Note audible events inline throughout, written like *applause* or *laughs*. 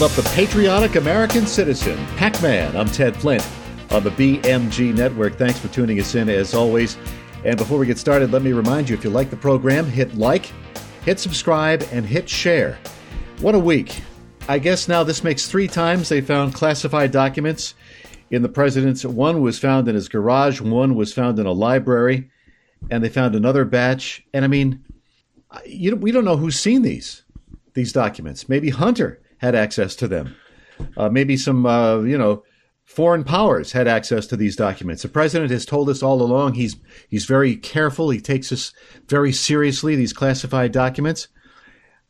up the patriotic American citizen, Pac Man. I'm Ted Flint on the BMG Network. Thanks for tuning us in as always. And before we get started, let me remind you if you like the program, hit like, hit subscribe, and hit share. What a week. I guess now this makes three times they found classified documents in the president's. One was found in his garage, one was found in a library, and they found another batch. And I mean, you we don't know who's seen these these documents. Maybe Hunter had access to them. Uh, maybe some, uh, you know, foreign powers had access to these documents. The president has told us all along he's he's very careful. He takes this very seriously. These classified documents,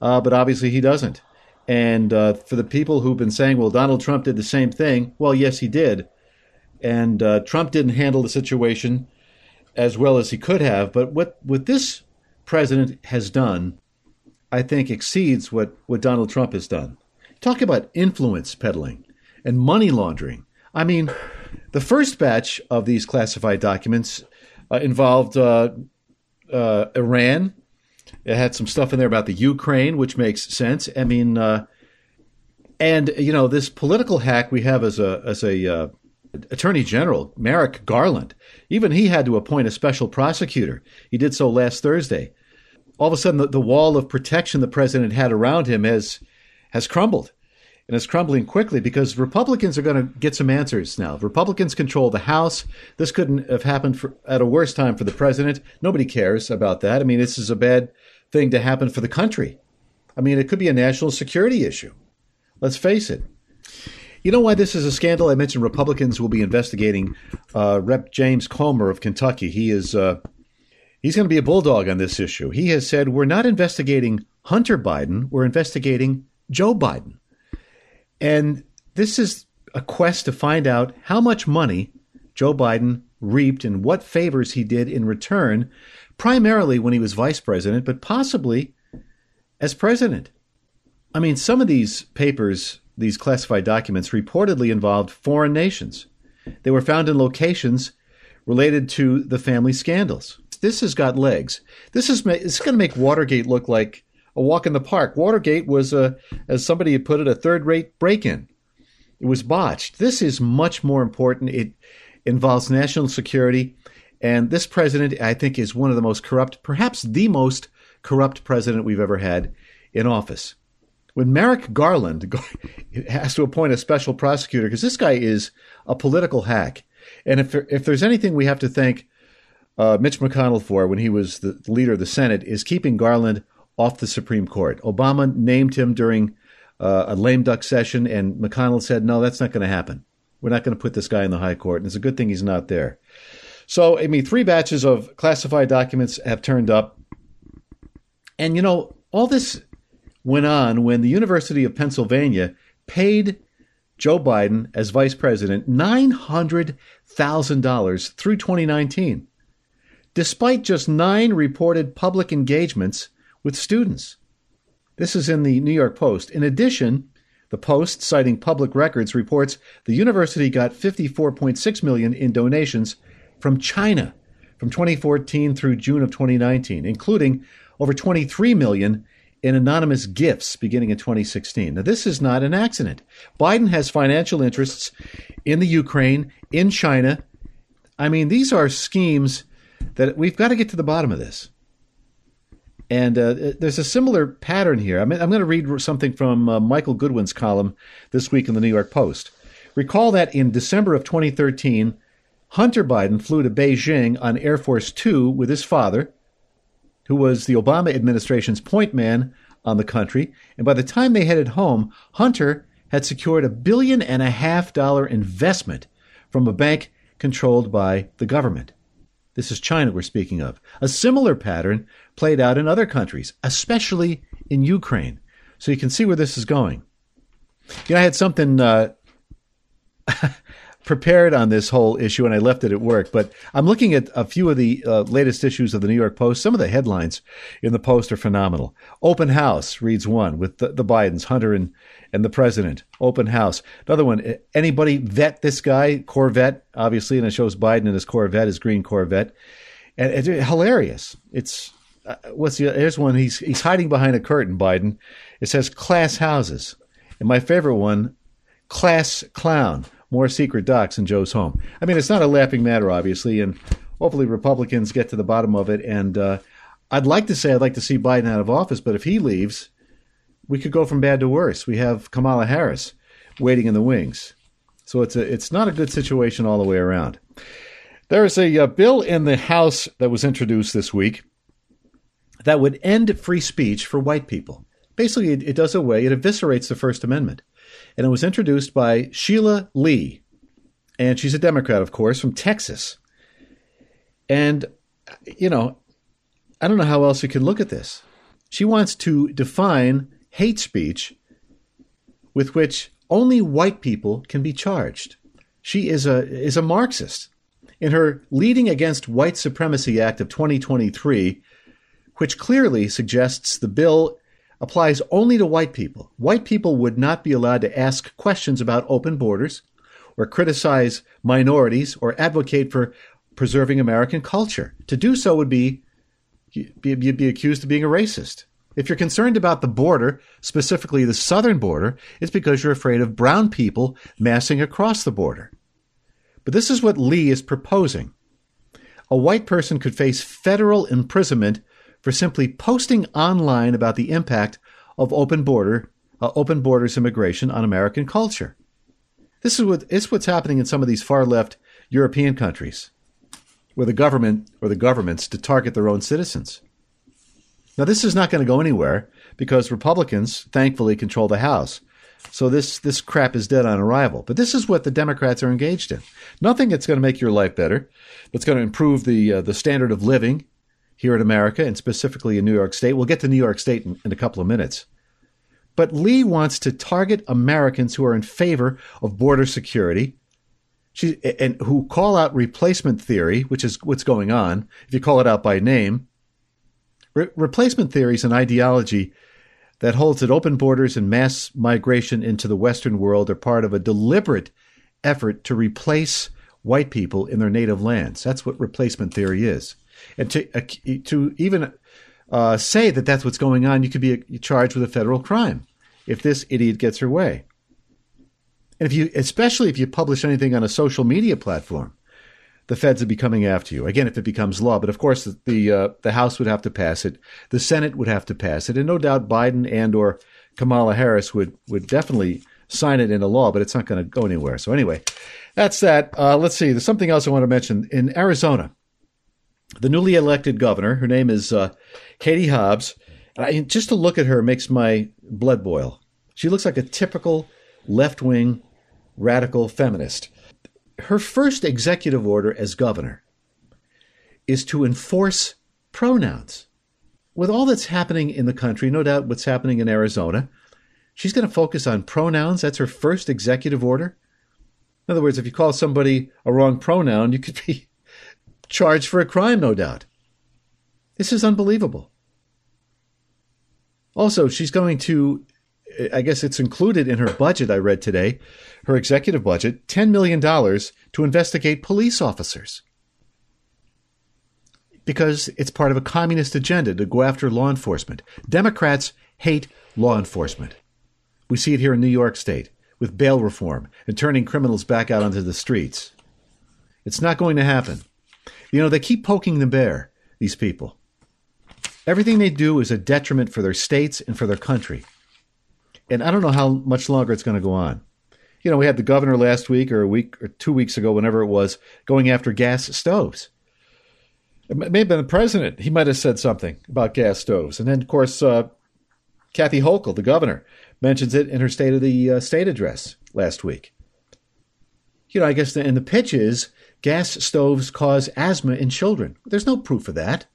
uh, but obviously he doesn't. And uh, for the people who've been saying, "Well, Donald Trump did the same thing," well, yes, he did. And uh, Trump didn't handle the situation as well as he could have. But what what this president has done, I think, exceeds what what Donald Trump has done. Talk about influence peddling and money laundering. I mean, the first batch of these classified documents uh, involved uh, uh, Iran. It had some stuff in there about the Ukraine, which makes sense. I mean, uh, and you know, this political hack we have as a as a uh, Attorney General Merrick Garland. Even he had to appoint a special prosecutor. He did so last Thursday. All of a sudden, the, the wall of protection the president had around him has has crumbled. And it's crumbling quickly because Republicans are going to get some answers now. Republicans control the House. This couldn't have happened for, at a worse time for the president. Nobody cares about that. I mean, this is a bad thing to happen for the country. I mean, it could be a national security issue. Let's face it. You know why this is a scandal? I mentioned Republicans will be investigating uh, Rep. James Comer of Kentucky. He is uh, he's going to be a bulldog on this issue. He has said we're not investigating Hunter Biden, we're investigating Joe Biden. And this is a quest to find out how much money Joe Biden reaped and what favors he did in return, primarily when he was vice president, but possibly as president. I mean, some of these papers, these classified documents, reportedly involved foreign nations. They were found in locations related to the family scandals. This has got legs. This is it's going to make Watergate look like a walk in the park. Watergate was, a, as somebody had put it, a third rate break in. It was botched. This is much more important. It involves national security. And this president, I think, is one of the most corrupt, perhaps the most corrupt president we've ever had in office. When Merrick Garland *laughs* has to appoint a special prosecutor, because this guy is a political hack. And if, if there's anything we have to thank uh, Mitch McConnell for when he was the leader of the Senate, is keeping Garland off the Supreme Court. Obama named him during uh, a lame duck session, and McConnell said, no, that's not going to happen. We're not going to put this guy in the high court. And it's a good thing he's not there. So, I mean, three batches of classified documents have turned up. And, you know, all this went on when the University of Pennsylvania paid Joe Biden as vice president $900,000 through 2019, despite just nine reported public engagements with students. This is in the New York Post. In addition, the Post, citing public records, reports the university got 54.6 million in donations from China from 2014 through June of 2019, including over 23 million in anonymous gifts beginning in 2016. Now, this is not an accident. Biden has financial interests in the Ukraine, in China. I mean, these are schemes that we've got to get to the bottom of this. And uh, there's a similar pattern here. I'm, I'm going to read something from uh, Michael Goodwin's column this week in the New York Post. Recall that in December of 2013, Hunter Biden flew to Beijing on Air Force Two with his father, who was the Obama administration's point man on the country. And by the time they headed home, Hunter had secured a billion and a half dollar investment from a bank controlled by the government. This is China we're speaking of. A similar pattern played out in other countries, especially in Ukraine. So you can see where this is going. You know, I had something uh, *laughs* prepared on this whole issue and I left it at work, but I'm looking at a few of the uh, latest issues of the New York Post. Some of the headlines in the Post are phenomenal. Open House reads one with the, the Bidens, Hunter and, and the president. Open House. Another one, anybody vet this guy? Corvette, obviously, and it shows Biden in his Corvette, his green Corvette. And it's hilarious. It's uh, what's the here's one he's he's hiding behind a curtain biden it says class houses And my favorite one, class clown, more secret docs in Joe's home. I mean, it's not a laughing matter, obviously, and hopefully Republicans get to the bottom of it. And uh, I'd like to say I'd like to see Biden out of office, but if he leaves, we could go from bad to worse. We have Kamala Harris waiting in the wings. So it's a, it's not a good situation all the way around. There is a, a bill in the House that was introduced this week that would end free speech for white people. Basically, it, it does away, it eviscerates the First Amendment. And it was introduced by Sheila Lee. And she's a Democrat, of course, from Texas. And, you know, I don't know how else you can look at this. She wants to define hate speech with which only white people can be charged. She is a is a Marxist. In her Leading Against White Supremacy Act of 2023, which clearly suggests the bill applies only to white people. White people would not be allowed to ask questions about open borders or criticize minorities or advocate for preserving American culture. To do so would be you'd be accused of being a racist. If you're concerned about the border, specifically the southern border, it's because you're afraid of brown people massing across the border. But this is what Lee is proposing. A white person could face federal imprisonment for simply posting online about the impact of open border uh, open borders immigration on American culture. This is what is what's happening in some of these far left European countries where the government or the governments to target their own citizens. Now, this is not going to go anywhere because Republicans, thankfully, control the House. So this this crap is dead on arrival. But this is what the Democrats are engaged in. Nothing that's going to make your life better. That's going to improve the uh, the standard of living here in America and specifically in New York State. We'll get to New York State in, in a couple of minutes. But Lee wants to target Americans who are in favor of border security she, and who call out replacement theory, which is what's going on, if you call it out by name. Re- replacement theory is an ideology that holds that open borders and mass migration into the Western world are part of a deliberate effort to replace white people in their native lands. That's what replacement theory is. And to, uh, to even uh, say that that's what's going on, you could be uh, charged with a federal crime if this idiot gets her way. And if you, especially if you publish anything on a social media platform, the feds would be coming after you. Again, if it becomes law, but of course the the, uh, the House would have to pass it, the Senate would have to pass it, and no doubt Biden and or Kamala Harris would would definitely sign it into law. But it's not going to go anywhere. So anyway, that's that. Uh, let's see. There's something else I want to mention in Arizona. The newly elected governor, her name is uh, Katie Hobbs. I, just to look at her makes my blood boil. She looks like a typical left wing radical feminist. Her first executive order as governor is to enforce pronouns. With all that's happening in the country, no doubt what's happening in Arizona, she's going to focus on pronouns. That's her first executive order. In other words, if you call somebody a wrong pronoun, you could be charged for a crime, no doubt. This is unbelievable. Also, she's going to I guess it's included in her budget, I read today, her executive budget, $10 million to investigate police officers. Because it's part of a communist agenda to go after law enforcement. Democrats hate law enforcement. We see it here in New York State with bail reform and turning criminals back out onto the streets. It's not going to happen. You know, they keep poking the bear, these people. Everything they do is a detriment for their states and for their country. And I don't know how much longer it's going to go on. You know, we had the governor last week or a week or two weeks ago, whenever it was, going after gas stoves. It may have been the president. He might have said something about gas stoves. And then, of course, uh, Kathy Hochul, the governor, mentions it in her State of the uh, State address last week. You know, I guess the, and the pitch is gas stoves cause asthma in children. There's no proof of that.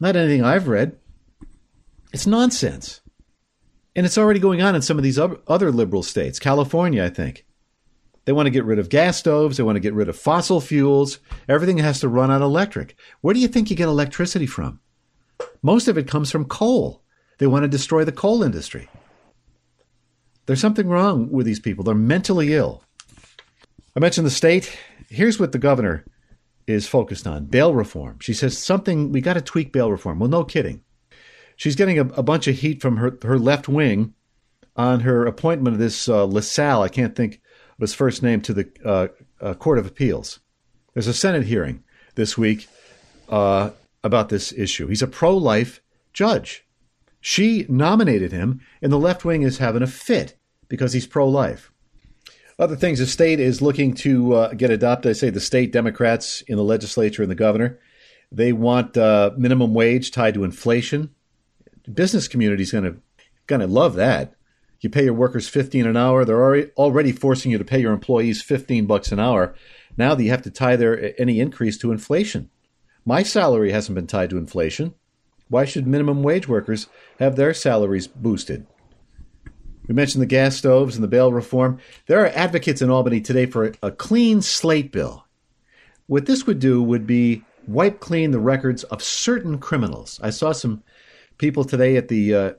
Not anything I've read. It's nonsense. And it's already going on in some of these other liberal states. California, I think. They want to get rid of gas stoves. They want to get rid of fossil fuels. Everything has to run on electric. Where do you think you get electricity from? Most of it comes from coal. They want to destroy the coal industry. There's something wrong with these people. They're mentally ill. I mentioned the state. Here's what the governor is focused on bail reform. She says something, we got to tweak bail reform. Well, no kidding she's getting a, a bunch of heat from her, her left wing on her appointment of this uh, LaSalle, I can't think of his first name, to the uh, uh, Court of Appeals. There's a Senate hearing this week uh, about this issue. He's a pro life judge. She nominated him, and the left wing is having a fit because he's pro life. Other things, the state is looking to uh, get adopted. I say the state Democrats in the legislature and the governor. They want uh, minimum wage tied to inflation. business community is going to going to love that. You pay your workers 15 an hour. They're already, already forcing you to pay your employees 15 bucks an hour. Now that you have to tie their any increase to inflation. My salary hasn't been tied to inflation. Why should minimum wage workers have their salaries boosted? We mentioned the gas stoves and the bail reform. There are advocates in Albany today for a clean slate bill. What this would do would be wipe clean the records of certain criminals. I saw some people today at the uh,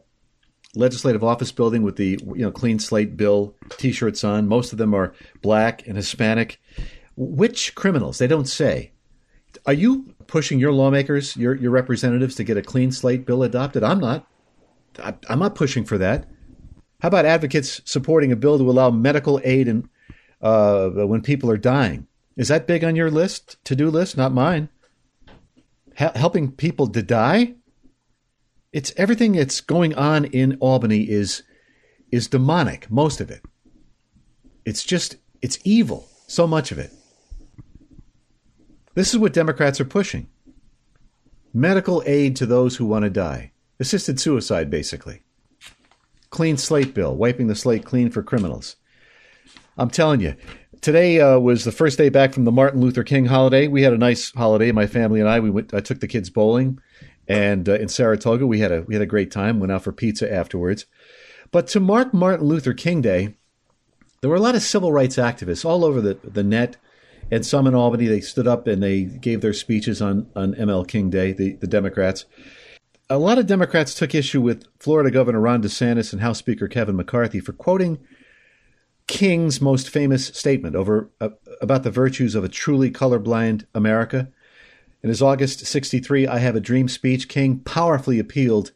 legislative office building with the you know clean slate bill t-shirts on. Most of them are black and Hispanic. Which criminals? They don't say. Are you pushing your lawmakers, your your representatives, to get a clean slate bill adopted? I'm not. I, I'm not pushing for that. How about advocates supporting a bill to allow medical aid and uh, when people are dying? Is that big on your list, to do list? Not mine. H- helping people to die? It's everything that's going on in Albany is is demonic. Most of it. It's just it's evil. So much of it. This is what Democrats are pushing medical aid to those who want to die, assisted suicide, basically. Clean slate bill, wiping the slate clean for criminals. I'm telling you, today uh, was the first day back from the Martin Luther King holiday. We had a nice holiday, my family and I. We went. I took the kids bowling, and uh, in Saratoga, we had a we had a great time. Went out for pizza afterwards. But to mark Martin Luther King Day, there were a lot of civil rights activists all over the, the net and some in Albany, they stood up and they gave their speeches on, on ML King Day, the, the Democrats. A lot of Democrats took issue with Florida Governor Ron DeSantis and House Speaker Kevin McCarthy for quoting King's most famous statement over uh, about the virtues of a truly colorblind America. In his August 63 I Have a Dream speech, King powerfully appealed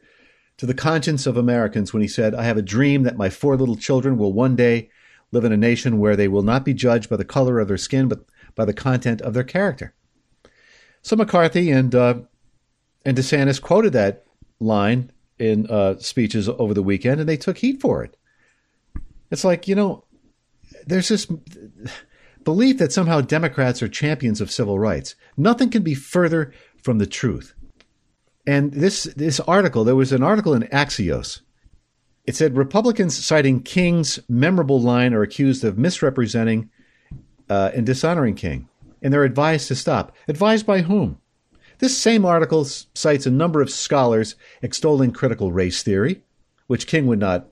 to the conscience of Americans when he said, I have a dream that my four little children will one day live in a nation where they will not be judged by the color of their skin, but by the content of their character. So McCarthy and uh, and DeSantis quoted that line in uh, speeches over the weekend, and they took heat for it. It's like you know, there's this belief that somehow Democrats are champions of civil rights. Nothing can be further from the truth. And this this article, there was an article in Axios. It said Republicans citing King's memorable line are accused of misrepresenting uh, and dishonoring King, and they're advised to stop. Advised by whom? This same article cites a number of scholars extolling critical race theory, which King would not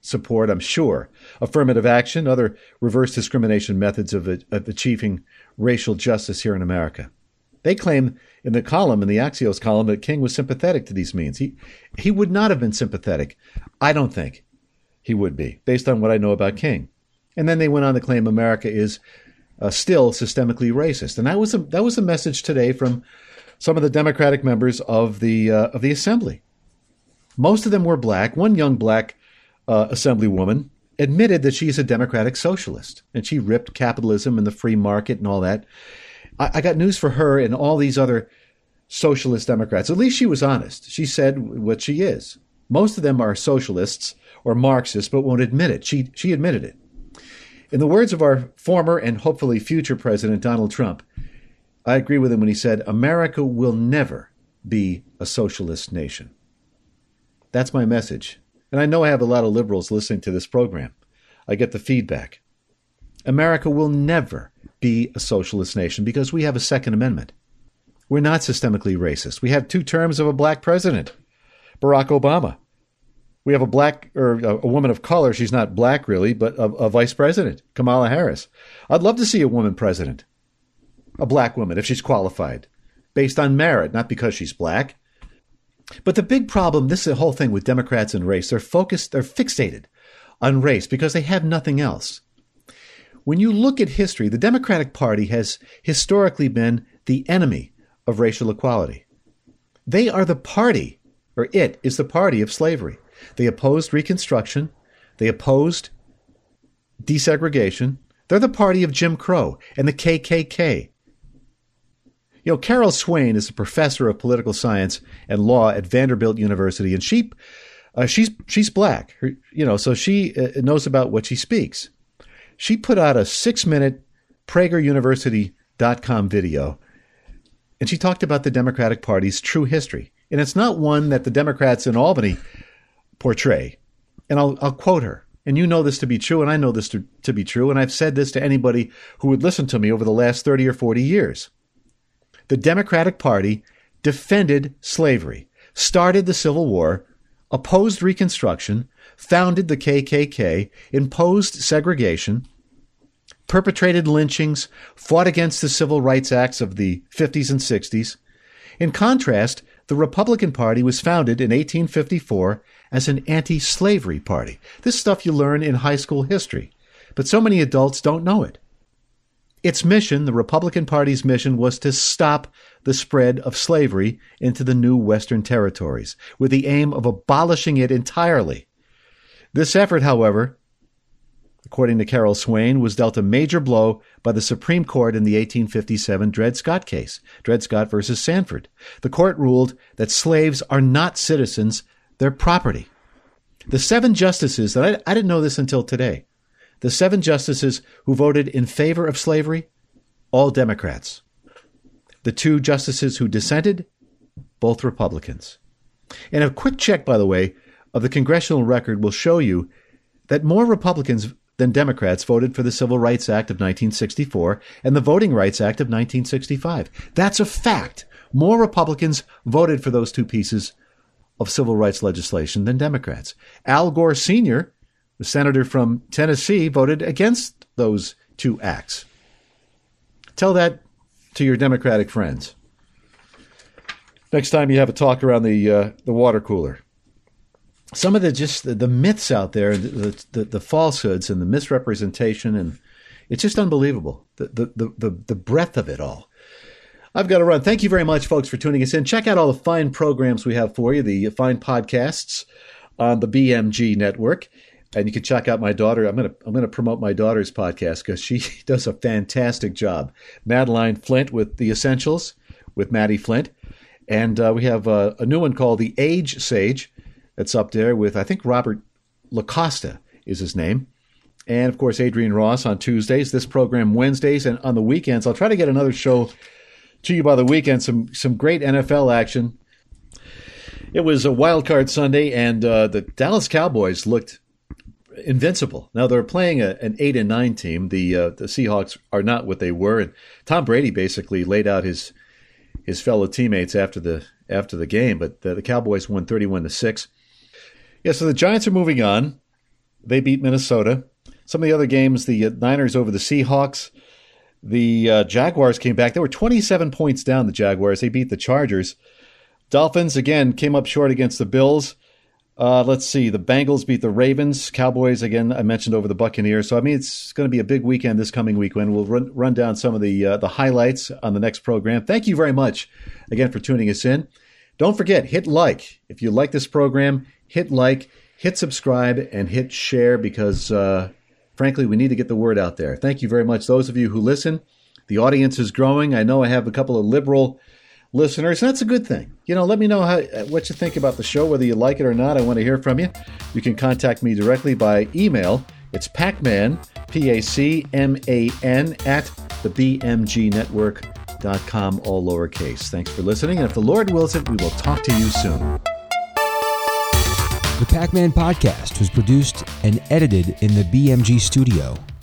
support, I'm sure. Affirmative action, other reverse discrimination methods of, of achieving racial justice here in America. They claim in the column, in the Axios column, that King was sympathetic to these means. He, he would not have been sympathetic. I don't think he would be, based on what I know about King. And then they went on to claim America is uh, still systemically racist. And that was a, that was a message today from some of the Democratic members of the uh, of the assembly. Most of them were black. One young black uh, assemblywoman admitted that she's a democratic socialist and she ripped capitalism and the free market and all that. I, I got news for her and all these other socialist Democrats. At least she was honest. She said what she is. Most of them are socialists or Marxists, but won't admit it. She she admitted it. In the words of our former and hopefully future president, Donald Trump, I agree with him when he said, America will never be a socialist nation. That's my message. And I know I have a lot of liberals listening to this program. I get the feedback. America will never be a socialist nation because we have a Second Amendment. We're not systemically racist. We have two terms of a black president, Barack Obama we have a black or a, woman of color. She's not black really, but a, a vice president, Kamala Harris. I'd love to see a woman president, a black woman, if she's qualified, based on merit, not because she's black. But the big problem, this is the whole thing with Democrats and race. They're focused, they're fixated on race because they have nothing else. When you look at history, the Democratic Party has historically been the enemy of racial equality. They are the party, or it is the party of slavery. They opposed Reconstruction. They opposed desegregation. They're the party of Jim Crow and the KKK. You know, Carol Swain is a professor of political science and law at Vanderbilt University, and she, uh, she's she's black, Her, you know, so she uh, knows about what she speaks. She put out a six-minute PragerUniversity.com video, and she talked about the Democratic Party's true history, and it's not one that the Democrats in Albany portray. And I'll I'll quote her and you know this to be true, and I know this to, to, be true, and I've said this to anybody who would listen to me over the last 30 or 40 years the Democratic Party defended slavery, started the Civil War, opposed Reconstruction, founded the KKK, imposed segregation, perpetrated lynchings, fought against the Civil Rights Acts of the 50s and 60s. In contrast, the Republican Party was founded in 1854 as an anti slavery party. This stuff you learn in high school history, but so many adults don't know it. Its mission, the Republican Party's mission, was to stop the spread of slavery into the new Western territories, with the aim of abolishing it entirely. This effort, however, according to Carol Swain, was dealt a major blow by the Supreme Court in the 1857 Dred Scott case, Dred Scott versus Sanford. The court ruled that slaves are not citizens, they're property. The seven justices, I, I didn't know this until today, the seven justices who voted in favor of slavery, all Democrats. The two justices who dissented, both Republicans. And a quick check, by the way, of the congressional record will show you that more Republicans than Democrats voted for the Civil Rights Act of 1964 and the Voting Rights Act of 1965. That's a fact. More Republicans voted for those two pieces of civil rights legislation than Democrats. Al Gore Sr the senator from Tennessee voted against those two acts. Tell that to your Democratic friends. Next time you have a talk around the uh, the water cooler. Some of the just the, the myths out there, the, the, the falsehoods and the misrepresentation, and it's just unbelievable. The, the the the breadth of it all. I've got to run. Thank you very much, folks, for tuning us in. Check out all the fine programs we have for you, the fine podcasts on the BMG network and you can check out my daughter. I'm gonna I'm gonna promote my daughter's podcast because she *laughs* does a fantastic job. Madeline Flint with the Essentials with Maddie Flint, and uh, we have uh, a new one called the Age Sage that's up there with I think Robert Lacosta is his name, and of course Adrian Ross on Tuesdays. This program Wednesdays, and on the weekends I'll try to get another show to you by the weekend. Some some great NFL action. It was a wild card Sunday, and uh, the Dallas Cowboys looked invincible. Now they're playing a, an eight and nine team. The uh, the Seahawks are not what they were, and Tom Brady basically laid out his his fellow teammates after the after the game. But the, the Cowboys won thirty one to six. Yeah, so the Giants are moving on. They beat Minnesota. Some of the other games, the uh, Niners over the Seahawks. The uh, Jaguars came back. They were 27 points down, the Jaguars. They beat the Chargers. Dolphins, again, came up short against the Bills. Uh, let's see. The Bengals beat the Ravens. Cowboys, again, I mentioned over the Buccaneers. So, I mean, it's going to be a big weekend this coming weekend. We'll run, run down some of the, uh, the highlights on the next program. Thank you very much again for tuning us in. Don't forget, hit like. If you like this program, hit like, hit subscribe, and hit share because, uh, frankly, we need to get the word out there. Thank you very much. Those of you who listen, the audience is growing. I know I have a couple of liberal listeners. And That's a good thing. You know, let me know how uh, what you think about the show, whether you like it or not. I want to hear from you. You can contact me directly by email. It's Pacman, P A C M A N, at the BMG Network.com, all lowercase. Thanks for listening. And if the Lord wills it, we will talk to you soon. The Pac Man podcast was produced and edited in the BMG studio.